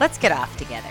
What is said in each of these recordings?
Let's get off together.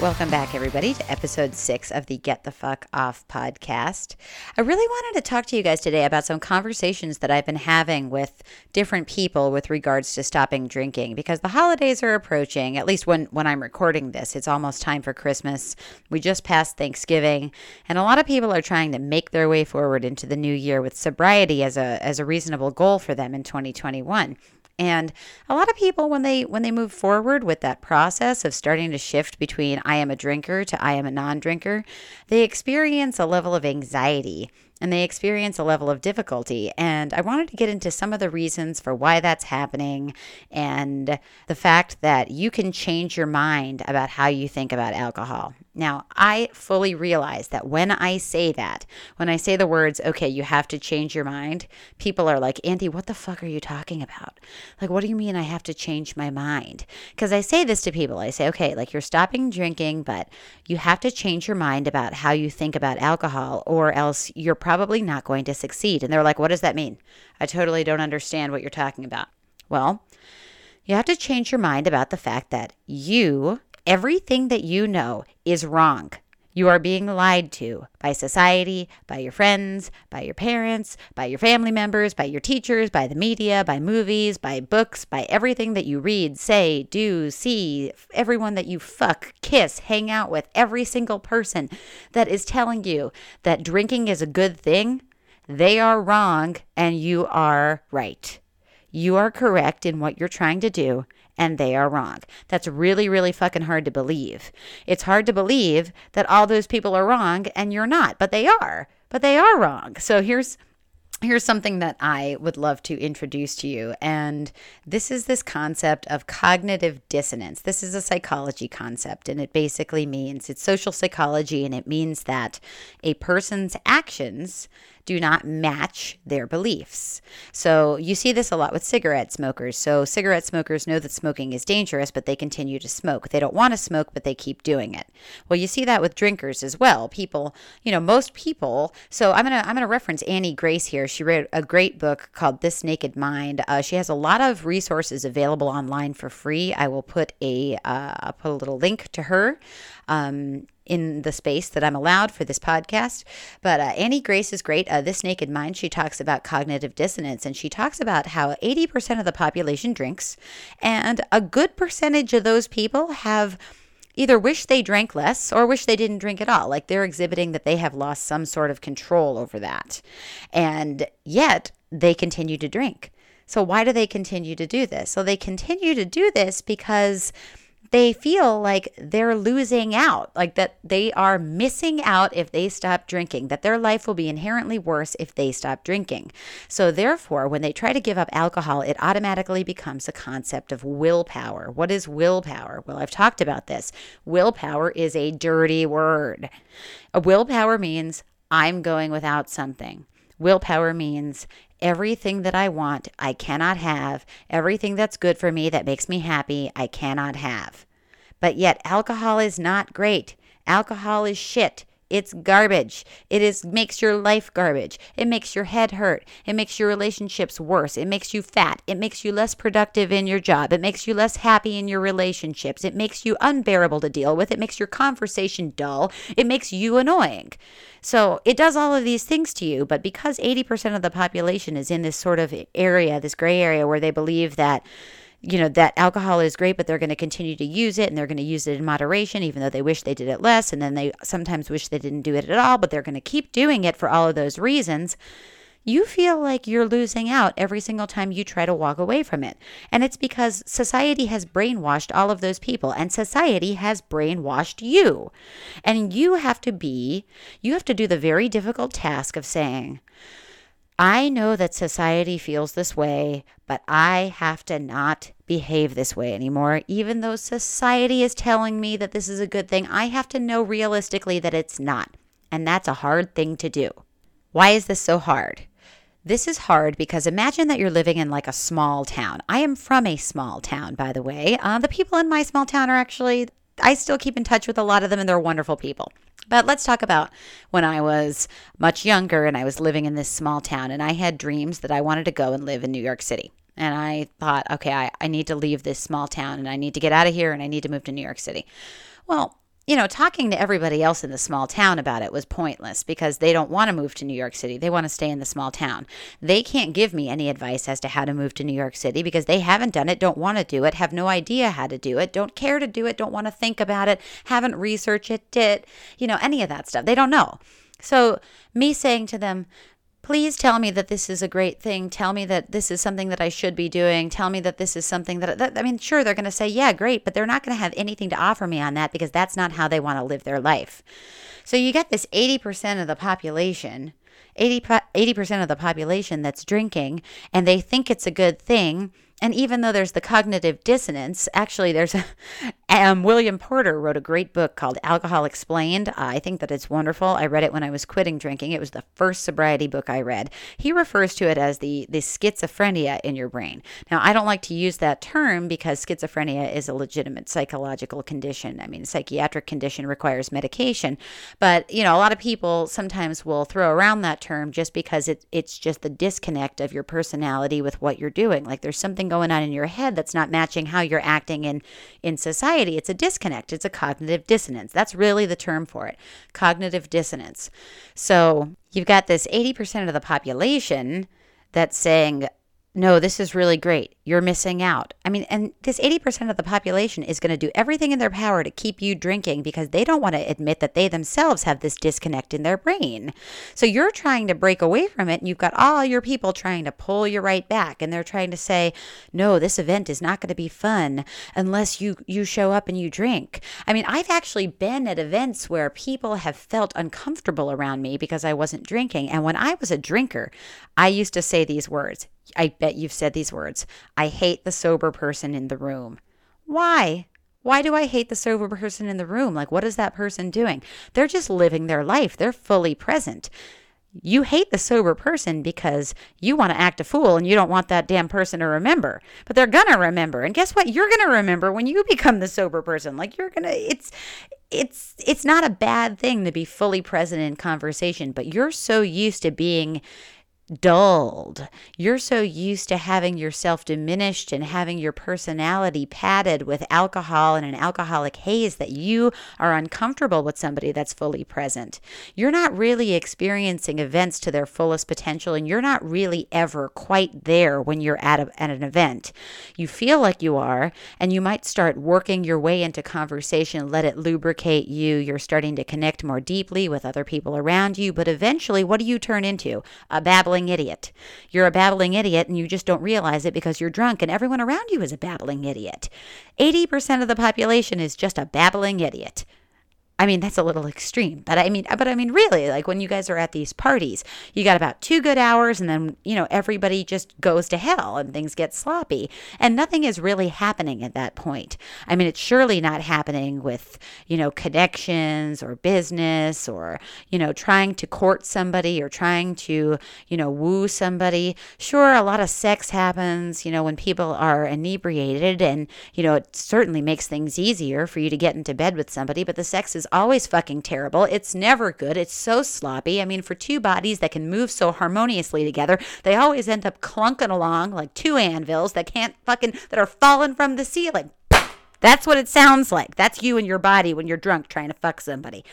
Welcome back, everybody, to episode six of the Get the Fuck Off podcast. I really wanted to talk to you guys today about some conversations that I've been having with different people with regards to stopping drinking because the holidays are approaching, at least when, when I'm recording this. It's almost time for Christmas. We just passed Thanksgiving, and a lot of people are trying to make their way forward into the new year with sobriety as a, as a reasonable goal for them in 2021. And a lot of people when they when they move forward with that process of starting to shift between I am a drinker to I am a non-drinker, they experience a level of anxiety and they experience a level of difficulty. And I wanted to get into some of the reasons for why that's happening and the fact that you can change your mind about how you think about alcohol. Now, I fully realize that when I say that, when I say the words, okay, you have to change your mind, people are like, Andee, what the fuck are you talking about? Like, what do you mean I have to change my mind? Because I say this to people. I say, okay, like you're stopping drinking, but you have to change your mind about how you think about alcohol, or else you're probably not going to succeed. And they're like, what does that mean? I totally don't understand what you're talking about. Well, you have to change your mind about the fact that you Everything that you know is wrong. You are being lied to by society, by your friends, by your parents, by your family members, by your teachers, by the media, by movies, by books, by everything that you read, say, do, see, everyone that you fuck, kiss, hang out with, every single person that is telling you that drinking is a good thing. They are wrong and you are right. You are correct in what you're trying to do and they are wrong. That's really, really fucking hard to believe. It's hard to believe that all those people are wrong and you're not, but they are. But they are wrong. So here's here's something that I would love to introduce to you. And this is this concept of cognitive dissonance. This is a psychology concept, and it basically means it's social psychology, and it means that a person's actions do not match their beliefs. So you see this a lot with cigarette smokers. So cigarette smokers know that smoking is dangerous, but they continue to smoke. They don't want to smoke, but they keep doing it. Well, you see that with drinkers as well. People, you know, most people. So I'm gonna I'm gonna reference Annie Grace here. She wrote a great book called This Naked Mind. Uh, she has a lot of resources available online for free. I will put a uh, put a little link to her. Um, in the space that I'm allowed for this podcast. But uh, Annie Grace is great. Uh, this Naked Mind, she talks about cognitive dissonance and she talks about how 80% of the population drinks, and a good percentage of those people have either wish they drank less or wish they didn't drink at all. Like they're exhibiting that they have lost some sort of control over that. And yet they continue to drink. So, why do they continue to do this? So, they continue to do this because they feel like they're losing out, like that they are missing out if they stop drinking, that their life will be inherently worse if they stop drinking. So, therefore, when they try to give up alcohol, it automatically becomes a concept of willpower. What is willpower? Well, I've talked about this. Willpower is a dirty word. A willpower means I'm going without something. Willpower means everything that I want, I cannot have. Everything that's good for me, that makes me happy, I cannot have. But yet, alcohol is not great. Alcohol is shit. It's garbage. It is makes your life garbage. It makes your head hurt. It makes your relationships worse. It makes you fat. It makes you less productive in your job. It makes you less happy in your relationships. It makes you unbearable to deal with. It makes your conversation dull. It makes you annoying. So it does all of these things to you, but because 80% of the population is in this sort of area, this gray area where they believe that you know, that alcohol is great, but they're going to continue to use it and they're going to use it in moderation, even though they wish they did it less. And then they sometimes wish they didn't do it at all, but they're going to keep doing it for all of those reasons you feel like you're losing out every single time you try to walk away from it. And it's because society has brainwashed all of those people and society has brainwashed you. And you have to be, you have to do the very difficult task of saying, I know that society feels this way, but I have to not behave this way anymore. Even though society is telling me that this is a good thing, I have to know realistically that it's not. And that's a hard thing to do. Why is this so hard? This is hard because imagine that you're living in like a small town. I am from a small town, by the way. Uh, the people in my small town are actually, I still keep in touch with a lot of them and they're wonderful people. But let's talk about when I was much younger and I was living in this small town and I had dreams that I wanted to go and live in New York City. And I thought, okay, I, I need to leave this small town and I need to get out of here and I need to move to New York City. Well, you know, talking to everybody else in the small town about it was pointless because they don't want to move to New York City. They want to stay in the small town. They can't give me any advice as to how to move to New York City because they haven't done it, don't want to do it, have no idea how to do it, don't care to do it, don't want to think about it, haven't researched it, did, you know, any of that stuff. They don't know. So, me saying to them, please tell me that this is a great thing. Tell me that this is something that I should be doing. Tell me that this is something that, that I mean, sure, they're going to say, yeah, great, but they're not going to have anything to offer me on that because that's not how they want to live their life. So you get this 80% of the population, 80, 80% of the population that's drinking, and they think it's a good thing and even though there's the cognitive dissonance, actually, there's a, um, William Porter wrote a great book called Alcohol Explained. I think that it's wonderful. I read it when I was quitting drinking. It was the first sobriety book I read. He refers to it as the the schizophrenia in your brain. Now, I don't like to use that term because schizophrenia is a legitimate psychological condition. I mean, psychiatric condition requires medication, but you know, a lot of people sometimes will throw around that term just because it, it's just the disconnect of your personality with what you're doing. Like there's something going on in your head that's not matching how you're acting in in society. It's a disconnect. It's a cognitive dissonance. That's really the term for it. Cognitive dissonance. So, you've got this 80% of the population that's saying no, this is really great. You're missing out. I mean, and this 80% of the population is going to do everything in their power to keep you drinking because they don't want to admit that they themselves have this disconnect in their brain. So you're trying to break away from it, and you've got all your people trying to pull you right back. And they're trying to say, no, this event is not going to be fun unless you, you show up and you drink. I mean, I've actually been at events where people have felt uncomfortable around me because I wasn't drinking. And when I was a drinker, I used to say these words I bet you've said these words. I hate the sober person in the room. Why? Why do I hate the sober person in the room? Like, what is that person doing? They're just living their life, they're fully present. You hate the sober person because you want to act a fool and you don't want that damn person to remember. But they're going to remember. And guess what? You're going to remember when you become the sober person. Like you're going to it's it's it's not a bad thing to be fully present in conversation, but you're so used to being dulled. You're so used to having yourself diminished and having your personality padded with alcohol and an alcoholic haze that you are uncomfortable with somebody that's fully present. You're not really experiencing events to their fullest potential, and you're not really ever quite there when you're at, a, at an event. You feel like you are, and you might start working your way into conversation, let it lubricate you. You're starting to connect more deeply with other people around you, but eventually, what do you turn into? A babbling babbling idiot. You're a babbling idiot and you just don't realize it because you're drunk and everyone around you is a babbling idiot. 80% of the population is just a babbling idiot. I mean, that's a little extreme, but I mean, but I mean, really, like when you guys are at these parties, you got about two good hours, and then you know everybody just goes to hell and things get sloppy, and nothing is really happening at that point. I mean, it's surely not happening with you know connections or business or you know trying to court somebody or trying to you know woo somebody. Sure, a lot of sex happens, you know, when people are inebriated, and you know it certainly makes things easier for you to get into bed with somebody, but the sex is always fucking terrible. It's never good. It's so sloppy. I mean, for two bodies that can move so harmoniously together, they always end up clunking along like two anvils that can't fucking, that are falling from the ceiling. That's what it sounds like. That's you and your body when you're drunk trying to fuck somebody.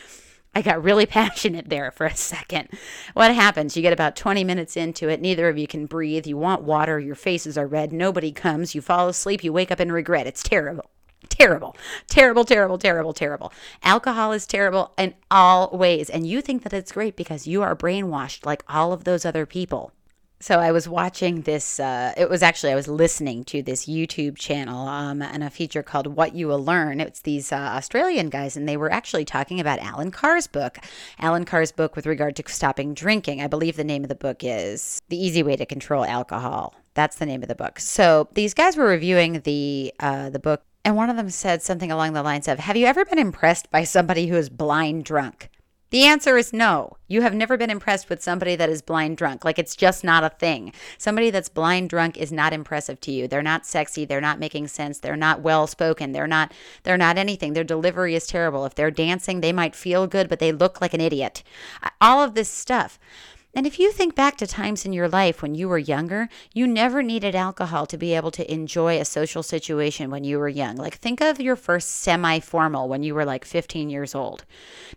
I got really passionate there for a second. What happens? You get about 20 minutes into it. Neither of you can breathe. You want water. Your faces are red. Nobody comes. You fall asleep. You wake up in regret. It's terrible. Terrible, terrible, terrible, terrible, terrible. Alcohol is terrible in all ways. And you think that it's great because you are brainwashed like all of those other people. So I was watching this. Uh, it was actually I was listening to this YouTube channel um, and a feature called "What You Will Learn." It's these uh, Australian guys, and they were actually talking about Allen Carr's book. Allen Carr's book with regard to stopping drinking. I believe the name of the book is "The Easy Way to Control Alcohol." That's the name of the book. So these guys were reviewing the uh, the book, and one of them said something along the lines of, "Have you ever been impressed by somebody who is blind drunk?" The answer is no. You have never been impressed with somebody that is blind drunk. Like it's just not a thing. Somebody that's blind drunk is not impressive to you. They're not sexy, they're not making sense, they're not well spoken, they're not they're not anything. Their delivery is terrible. If they're dancing, they might feel good, but they look like an idiot. All of this stuff. And if you think back to times in your life when you were younger, you never needed alcohol to be able to enjoy a social situation when you were young. Like, think of your first semi formal when you were like 15 years old.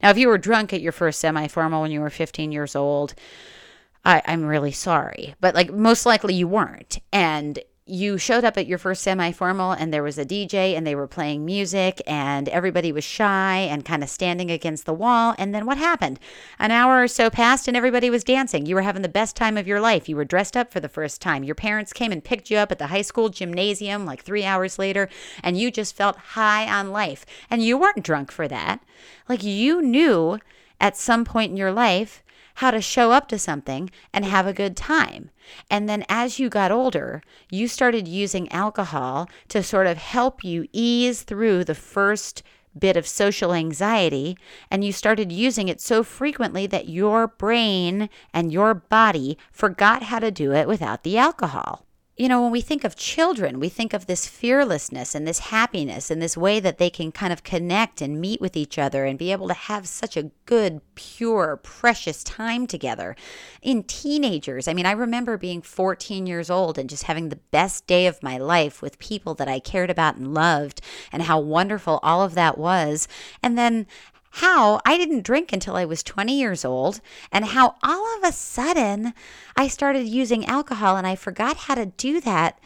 Now, if you were drunk at your first semi formal when you were 15 years old, I, am really sorry. But like, most likely you weren't. And you showed up at your first semi formal and there was a DJ and they were playing music and everybody was shy and kind of standing against the wall. And then what happened? An hour or so passed and everybody was dancing. You were having the best time of your life. You were dressed up for the first time. Your parents came and picked you up at the high school gymnasium like three hours later and you just felt high on life. And you weren't drunk for that. Like you knew at some point in your life how to show up to something and have a good time. And then as you got older, you started using alcohol to sort of help you ease through the first bit of social anxiety and you started using it so frequently that your brain and your body forgot how to do it without the alcohol you know, when we think of children, we think of this fearlessness and this happiness and this way that they can kind of connect and meet with each other and be able to have such a good, pure, precious time together. In teenagers, I mean, I remember being 14 years old and just having the best day of my life with people that I cared about and loved and how wonderful all of that was. And then how I didn't drink until I was 20 years old, and how all of a sudden I started using alcohol and I forgot how to do that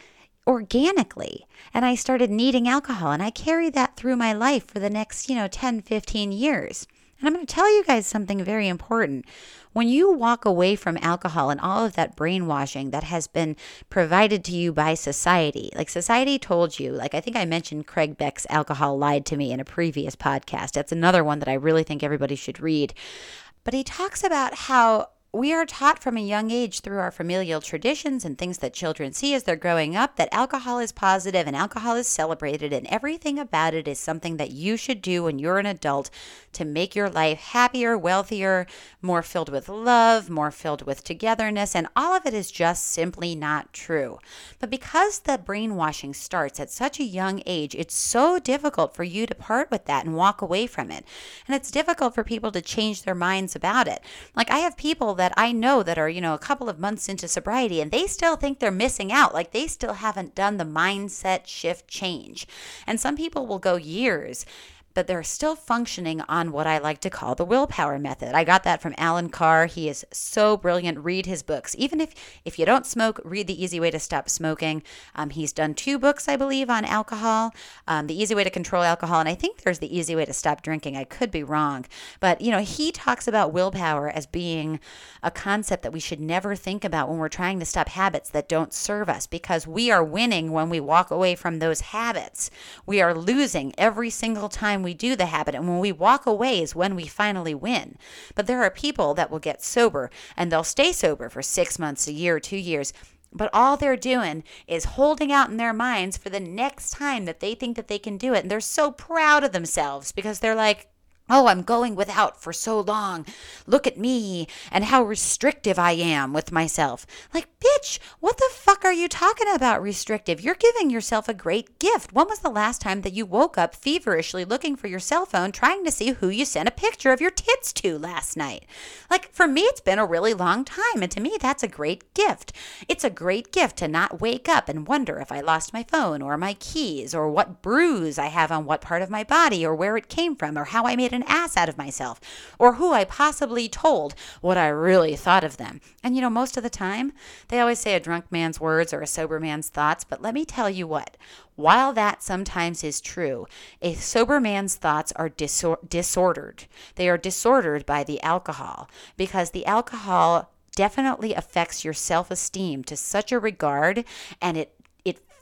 organically and I started needing alcohol and I carried that through my life for the next, you know, 10, 15 years. And I'm going to tell you guys something very important. When you walk away from alcohol and all of that brainwashing that has been provided to you by society, like society told you, like I think I mentioned Craig Beck's Alcohol Lied to Me in a previous podcast. That's another one that I really think everybody should read. But he talks about how we are taught from a young age through our familial traditions and things that children see as they're growing up that alcohol is positive and alcohol is celebrated, and everything about it is something that you should do when you're an adult to make your life happier, wealthier, more filled with love, more filled with togetherness. And all of it is just simply not true. But because the brainwashing starts at such a young age, it's so difficult for you to part with that and walk away from it. And it's difficult for people to change their minds about it. Like, I have people that that I know that are, you know, a couple of months into sobriety and they still think they're missing out. Like they still haven't done the mindset shift change. And some people will go years but they're still functioning on what I like to call the willpower method. I got that from Allen Carr. He is so brilliant. Read his books. Even if if you don't smoke, read The Easy Way to Stop Smoking. Um, he's done two books, I believe, on alcohol. Um, the Easy Way to Control Alcohol, and I think there's The Easy Way to Stop Drinking. I could be wrong, but you know he talks about willpower as being a concept that we should never think about when we're trying to stop habits that don't serve us, because we are winning when we walk away from those habits. We are losing every single time we do the habit and when we walk away is when we finally win. But there are people that will get sober and they'll stay sober for six months, a year, two years. But all they're doing is holding out in their minds for the next time that they think that they can do it. And they're so proud of themselves because they're like, Oh, I'm going without for so long. Look at me and how restrictive I am with myself. Like, bitch, what the fuck are you talking about restrictive? You're giving yourself a great gift. When was the last time that you woke up feverishly looking for your cell phone trying to see who you sent a picture of your tits to last night? Like, for me, it's been a really long time. And to me, that's a great gift. It's a great gift to not wake up and wonder if I lost my phone or my keys or what bruise I have on what part of my body or where it came from or how I made ass out of myself, or who I possibly told what I really thought of them. And you know, most of the time, they always say a drunk man's words or a sober man's thoughts, but let me tell you what. While that sometimes is true, a sober man's thoughts are disor- disordered. They are disordered by the alcohol because the alcohol definitely affects your self esteem to such a regard and it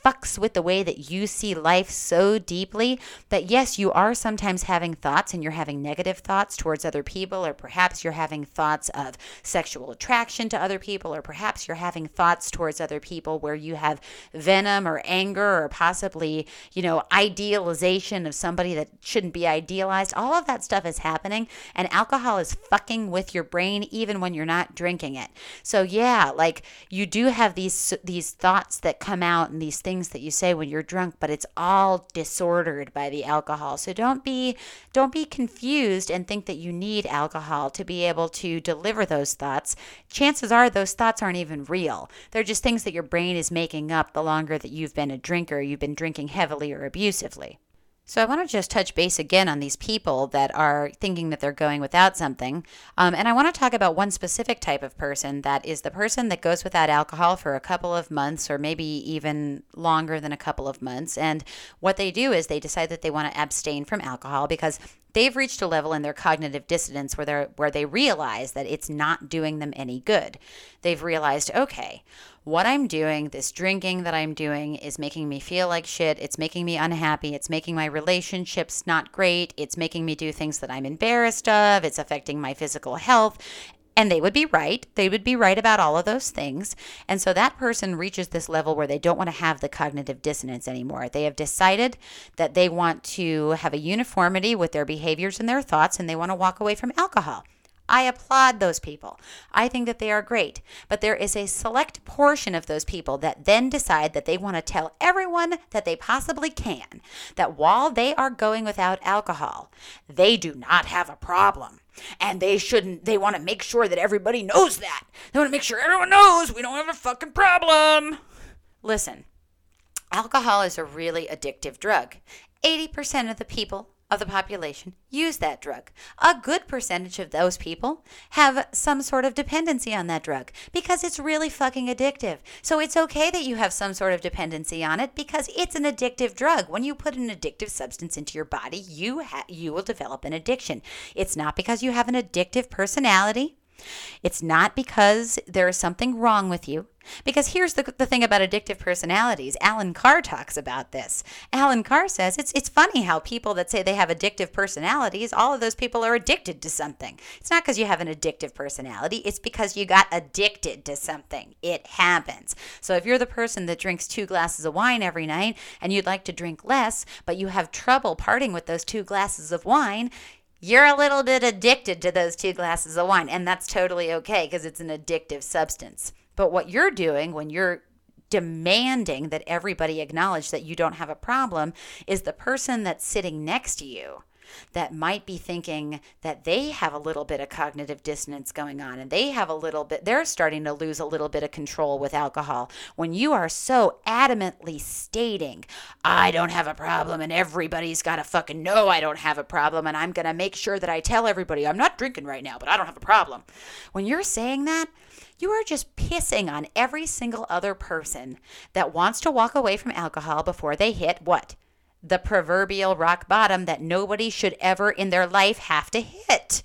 fucks with the way that you see life so deeply that yes, you are sometimes having thoughts and you're having negative thoughts towards other people, or perhaps you're having thoughts of sexual attraction to other people, or perhaps you're having thoughts towards other people where you have venom or anger or possibly, you know, idealization of somebody that shouldn't be idealized. All of that stuff is happening, and alcohol is fucking with your brain even when you're not drinking it. So yeah, like you do have these these thoughts that come out and these things things that you say when you're drunk, but it's all disordered by the alcohol. So don't be don't be confused and think that you need alcohol to be able to deliver those thoughts. Chances are those thoughts aren't even real. They're just things that your brain is making up the longer that you've been a drinker, you've been drinking heavily or abusively. So I want to just touch base again on these people that are thinking that they're going without something. Um, and I want to talk about one specific type of person that is the person that goes without alcohol for a couple of months or maybe even longer than a couple of months. And what they do is they decide that they want to abstain from alcohol because they've reached a level in their cognitive dissonance where they where they realize that it's not doing them any good. They've realized, okay, what I'm doing, this drinking that I'm doing is making me feel like shit. It's making me unhappy. It's making my relationships not great. It's making me do things that I'm embarrassed of. It's affecting my physical health. And they would be right. They would be right about all of those things. And so that person reaches this level where they don't want to have the cognitive dissonance anymore. They have decided that they want to have a uniformity with their behaviors and their thoughts, and they want to walk away from alcohol. I applaud those people. I think that they are great. But there is a select portion of those people that then decide that they want to tell everyone that they possibly can that while they are going without alcohol, they do not have a problem. And they shouldn't, they want to make sure that everybody knows that. They want to make sure everyone knows we don't have a fucking problem. Listen, alcohol is a really addictive drug. 80% of the people of the population use that drug. A good percentage of those people have some sort of dependency on that drug because it's really fucking addictive. So it's okay that you have some sort of dependency on it because it's an addictive drug. When you put an addictive substance into your body, you ha- you will develop an addiction. It's not because you have an addictive personality. It's not because there is something wrong with you. Because here's the, the thing about addictive personalities. Allen Carr talks about this. Allen Carr says it's, it's funny how people that say they have addictive personalities, all of those people are addicted to something. It's not because you have an addictive personality, it's because you got addicted to something. It happens. So if you're the person that drinks two glasses of wine every night and you'd like to drink less, but you have trouble parting with those two glasses of wine, you're a little bit addicted to those two glasses of wine, and that's totally okay because it's an addictive substance. But what you're doing when you're demanding that everybody acknowledge that you don't have a problem is the person that's sitting next to you that might be thinking that they have a little bit of cognitive dissonance going on and they have a little bit, they're starting to lose a little bit of control with alcohol. When you are so adamantly stating, I don't have a problem and everybody's got to fucking know I don't have a problem and I'm going to make sure that I tell everybody I'm not drinking right now, but I don't have a problem. When you're saying that, you are just pissing on every single other person that wants to walk away from alcohol before they hit what? The proverbial rock bottom that nobody should ever in their life have to hit.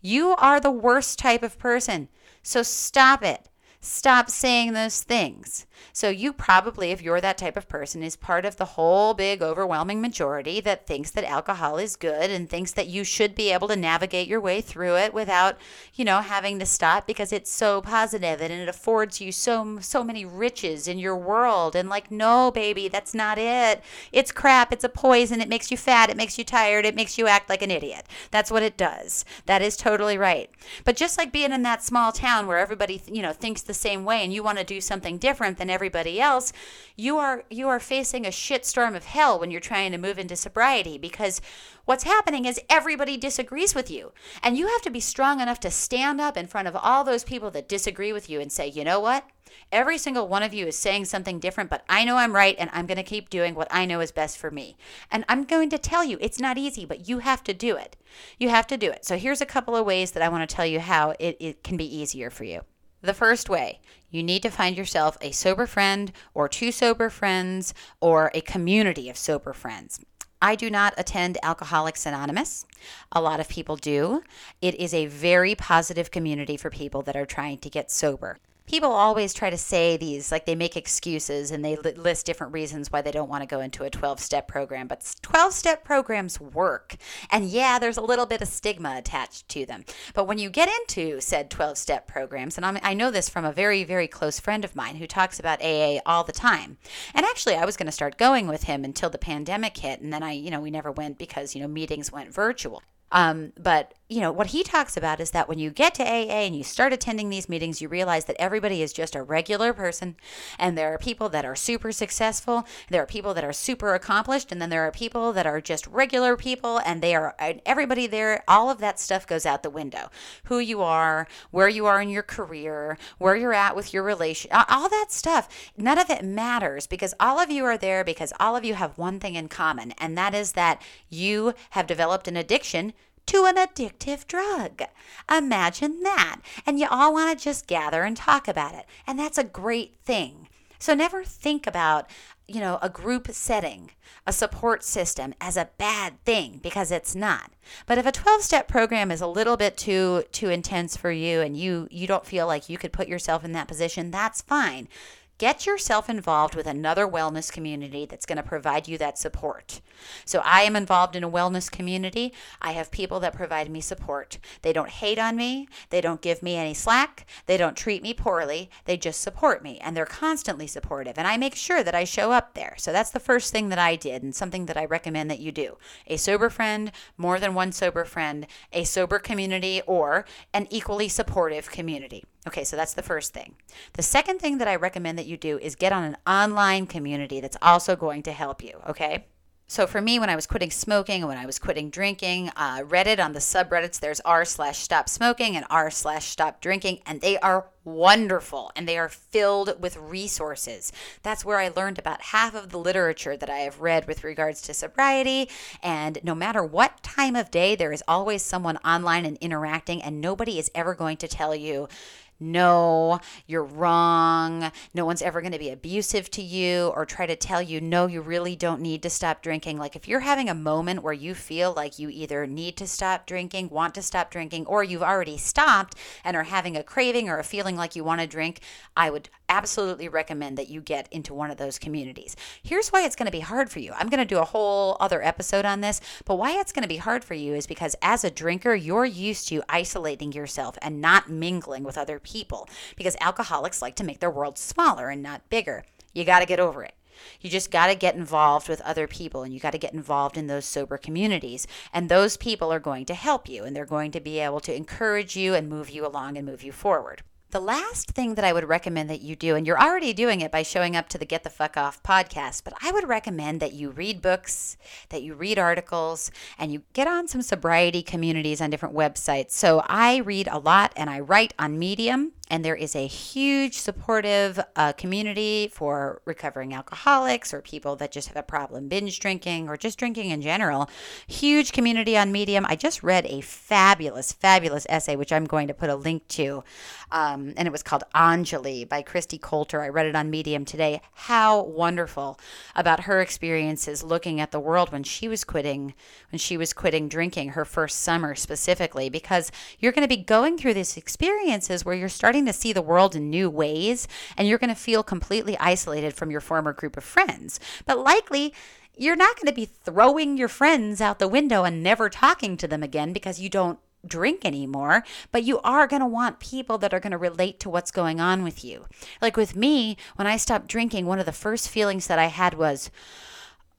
You are the worst type of person. So stop it. Stop saying those things. So, you probably, if you're that type of person, is part of the whole big overwhelming majority that thinks that alcohol is good and thinks that you should be able to navigate your way through it without, you know, having to stop because it's so positive and it affords you so so many riches in your world. And like, no, baby, that's not it. It's crap. It's a poison. It makes you fat. It makes you tired. It makes you act like an idiot. That's what it does. That is totally right. But just like being in that small town where everybody, you know, thinks the same way and you want to do something different than everybody else, you are you are facing a shitstorm of hell when you're trying to move into sobriety because what's happening is everybody disagrees with you. And you have to be strong enough to stand up in front of all those people that disagree with you and say, "You know what? Every single one of you is saying something different, but I know I'm right and I'm going to keep doing what I know is best for me. And I'm going to tell you it's not easy, but you have to do it. You have to do it. So here's a couple of ways that I want to tell you how it, it can be easier for you. The first way, you need to find yourself a sober friend or two sober friends or a community of sober friends. I do not attend Alcoholics Anonymous. A lot of people do. It is a very positive community for people that are trying to get sober people always try to say these like they make excuses and they list different reasons why they don't want to go into a 12 step program but 12 step programs work. And yeah there's a little bit of stigma attached to them. But when you get into said 12 step programs and I'm, i know this from a very very close friend of mine who talks about aa all the time. And actually i was going to start going with him until the pandemic hit and then i you know we never went because you know meetings went virtual. Um, but you know what he talks about is that when you get to AA and you start attending these meetings, you realize that everybody is just a regular person, and there are people that are super successful, there are people that are super accomplished, and then there are people that are just regular people, and they are everybody there. All of that stuff goes out the window. Who you are, where you are in your career, where you're at with your relation, all that stuff. None of it matters because all of you are there because all of you have one thing in common, and that is that you have developed an addiction to an addictive drug. Imagine that. And you all want to just gather and talk about it. And that's a great thing. So never think about, you know, a group setting, a support system as a bad thing because it's not. But if a 12-step program is a little bit too too intense for you and you you don't feel like you could put yourself in that position, that's fine. Get yourself involved with another wellness community that's going to provide you that support. So, I am involved in a wellness community. I have people that provide me support. They don't hate on me, they don't give me any slack, they don't treat me poorly, they just support me, and they're constantly supportive. And I make sure that I show up there. So, that's the first thing that I did, and something that I recommend that you do. A sober friend, more than one sober friend, a sober community, or an equally supportive community. Okay, so that's the first thing. The second thing that I recommend that you do is get on an online community that's also going to help you. Okay. So for me, when I was quitting smoking and when I was quitting drinking, uh, Reddit on the subreddits, there's r slash stop smoking and r slash stop drinking, and they are wonderful and they are filled with resources. That's where I learned about half of the literature that I have read with regards to sobriety. And no matter what time of day, there is always someone online and interacting, and nobody is ever going to tell you no, you're wrong. No one's ever going to be abusive to you or try to tell you, no, you really don't need to stop drinking. Like if you're having a moment where you feel like you either need to stop drinking, want to stop drinking, or you've already stopped and are having a craving or a feeling like you want to drink, I would absolutely recommend that you get into one of those communities. Here's why it's going to be hard for you. I'm going to do a whole other episode on this, but why it's going to be hard for you is because as a drinker, you're used to isolating yourself and not mingling with other people because alcoholics like to make their world smaller and not bigger. You got to get over it. You just got to get involved with other people and you got to get involved in those sober communities. And those people are going to help you and they're going to be able to encourage you and move you along and move you forward. The last thing that I would recommend that you do, and you're already doing it by showing up to the Get the Fuck Off podcast, but I would recommend that you read books, that you read articles, and you get on some sobriety communities on different websites. So I read a lot and I write on Medium and there is a huge supportive uh, community for recovering alcoholics or people that just have a problem binge drinking or just drinking in general. Huge community on Medium. I just read a fabulous, fabulous essay, which I'm going to put a link to, um, and it was called Enjoli by Kristi Coulter. I read it on Medium today. How wonderful about her experiences looking at the world when she was quitting, when she was quitting drinking her first summer specifically, because you're going to be going through these experiences where you're starting starting to see the world in new ways, and you're going to feel completely isolated from your former group of friends. But likely, you're not going to be throwing your friends out the window and never talking to them again because you don't drink anymore, but you are going to want people that are going to relate to what's going on with you. Like with me, when I stopped drinking, one of the first feelings that I had was,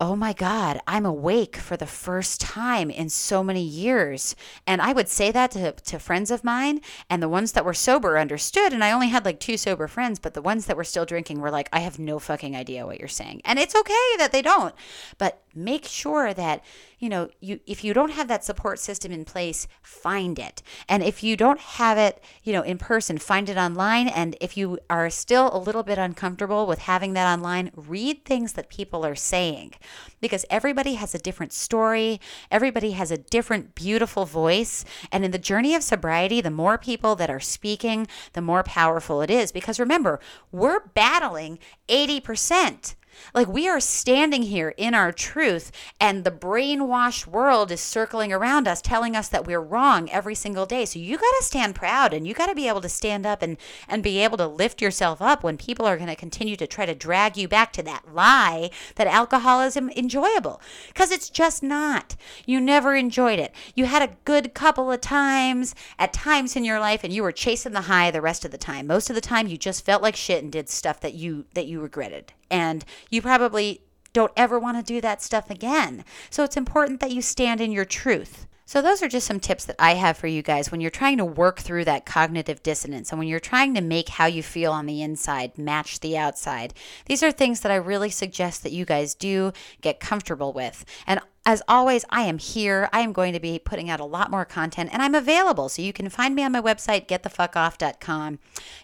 oh my God, I'm awake for the first time in so many years. And I would say that to, to friends of mine, and the ones that were sober understood. And I only had like two sober friends, but the ones that were still drinking were like, I have no fucking idea what you're saying. And it's okay that they don't. But make sure that you know you if you don't have that support system in place find it. And if you don't have it you know in person find it online. And if you are still a little bit uncomfortable with having that online read things that people are saying. Because everybody has a different story. Everybody has a different beautiful voice. And in the journey of sobriety the more people that are speaking the more powerful it is. Because remember we're battling 80% like we are standing here in our truth, and the brainwashed world is circling around us, telling us that we're wrong every single day. So you got to stand proud and you got to be able to stand up and, and be able to lift yourself up when people are going to continue to try to drag you back to that lie that alcoholism is enjoyable. Because it's just not. You never enjoyed it. You had a good couple of times at times in your life, and you were chasing the high the rest of the time. Most of the time, you just felt like shit and did stuff that you that you regretted and you probably don't ever want to do that stuff again. So it's important that you stand in your truth. So, those are just some tips that I have for you guys when you're trying to work through that cognitive dissonance and when you're trying to make how you feel on the inside match the outside. These are things that I really suggest that you guys do get comfortable with. And as always, I am here. I am going to be putting out a lot more content and I'm available. So you can find me on my website, getthefuckoff.com.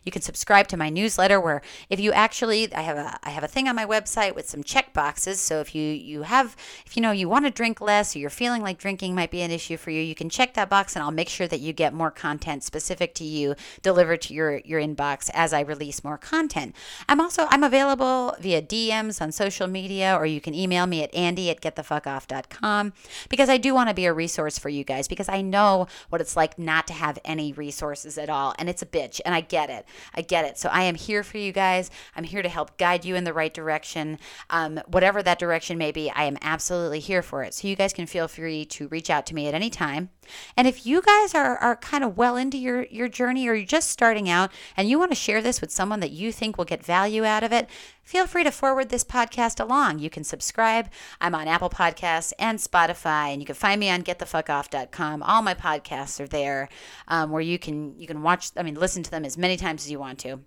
You can subscribe to my newsletter where if you actually I have a I have a thing on my website with some check boxes. So if you you have if you know you want to drink less or you're feeling like drinking might be an issue for you, you can check that box and I'll make sure that you get more content specific to you delivered to your your inbox as I release more content. I'm also I'm available via DMs on social media or you can email me at andy at getthefuckoff.com because I do want to be a resource for you guys because I know what it's like not to have any resources at all. And it's a bitch. And I get it. I get it. So I am here for you guys. I'm here to help guide you in the right direction. Um, whatever that direction may be, I am absolutely here for it. So you guys can feel free to reach out to me at any time. And if you guys are, are kind of well into your, your journey or you're just starting out and you want to share this with someone that you think will get value out of it, feel free to forward this podcast along. You can subscribe. I'm on Apple Podcasts and Spotify, and you can find me on getthefuckoff.com. All my podcasts are there um, where you can you can watch, I mean, listen to them as many times as you want to.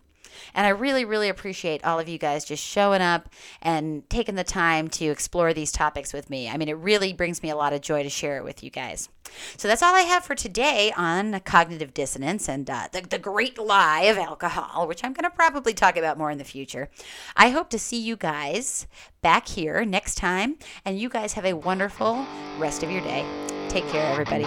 And I really, really appreciate all of you guys just showing up and taking the time to explore these topics with me. I mean, it really brings me a lot of joy to share it with you guys. So that's all I have for today on cognitive dissonance and uh, the, the great lie of alcohol, which I'm going to probably talk about more in the future. I hope to see you guys back here next time, and you guys have a wonderful rest of your day. Take care, everybody.